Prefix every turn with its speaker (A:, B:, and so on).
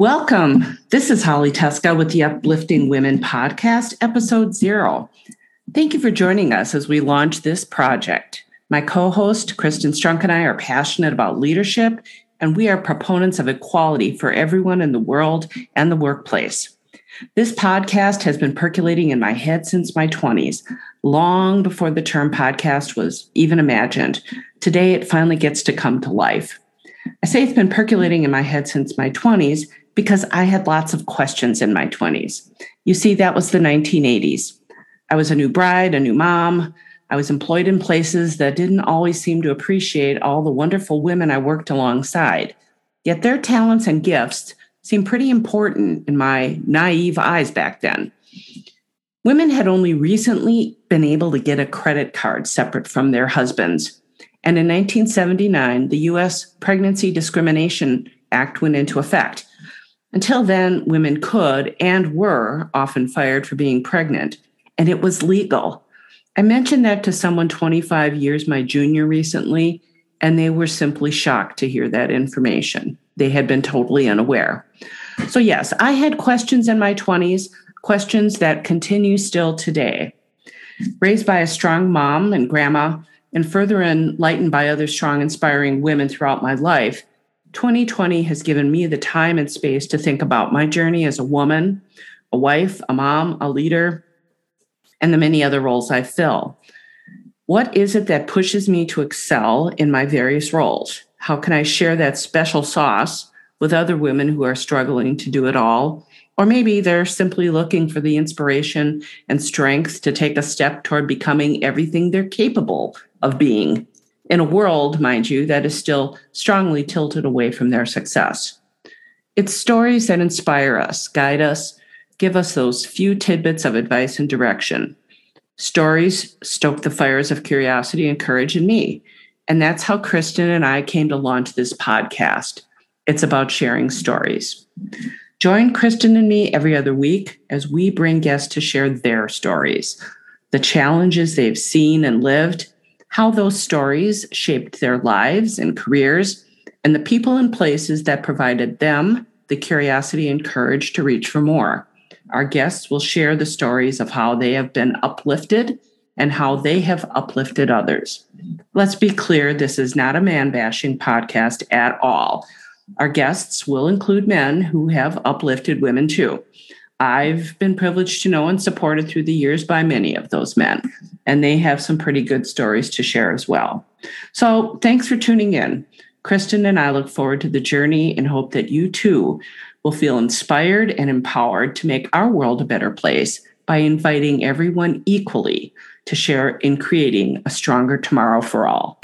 A: Welcome. This is Holly Teska with the Uplifting Women Podcast, episode zero. Thank you for joining us as we launch this project. My co host, Kristen Strunk, and I are passionate about leadership, and we are proponents of equality for everyone in the world and the workplace. This podcast has been percolating in my head since my 20s, long before the term podcast was even imagined. Today, it finally gets to come to life. I say it's been percolating in my head since my 20s because I had lots of questions in my 20s. You see, that was the 1980s. I was a new bride, a new mom. I was employed in places that didn't always seem to appreciate all the wonderful women I worked alongside. Yet their talents and gifts seemed pretty important in my naive eyes back then. Women had only recently been able to get a credit card separate from their husbands. And in 1979, the US Pregnancy Discrimination Act went into effect. Until then, women could and were often fired for being pregnant, and it was legal. I mentioned that to someone 25 years my junior recently, and they were simply shocked to hear that information. They had been totally unaware. So, yes, I had questions in my 20s, questions that continue still today. Raised by a strong mom and grandma, and further enlightened by other strong, inspiring women throughout my life, 2020 has given me the time and space to think about my journey as a woman, a wife, a mom, a leader, and the many other roles I fill. What is it that pushes me to excel in my various roles? How can I share that special sauce with other women who are struggling to do it all? Or maybe they're simply looking for the inspiration and strength to take a step toward becoming everything they're capable of being in a world, mind you, that is still strongly tilted away from their success. It's stories that inspire us, guide us, give us those few tidbits of advice and direction. Stories stoke the fires of curiosity and courage in me. And that's how Kristen and I came to launch this podcast. It's about sharing stories. Join Kristen and me every other week as we bring guests to share their stories, the challenges they've seen and lived, how those stories shaped their lives and careers, and the people and places that provided them the curiosity and courage to reach for more. Our guests will share the stories of how they have been uplifted and how they have uplifted others. Let's be clear this is not a man bashing podcast at all. Our guests will include men who have uplifted women too. I've been privileged to know and supported through the years by many of those men, and they have some pretty good stories to share as well. So, thanks for tuning in. Kristen and I look forward to the journey and hope that you too will feel inspired and empowered to make our world a better place by inviting everyone equally to share in creating a stronger tomorrow for all.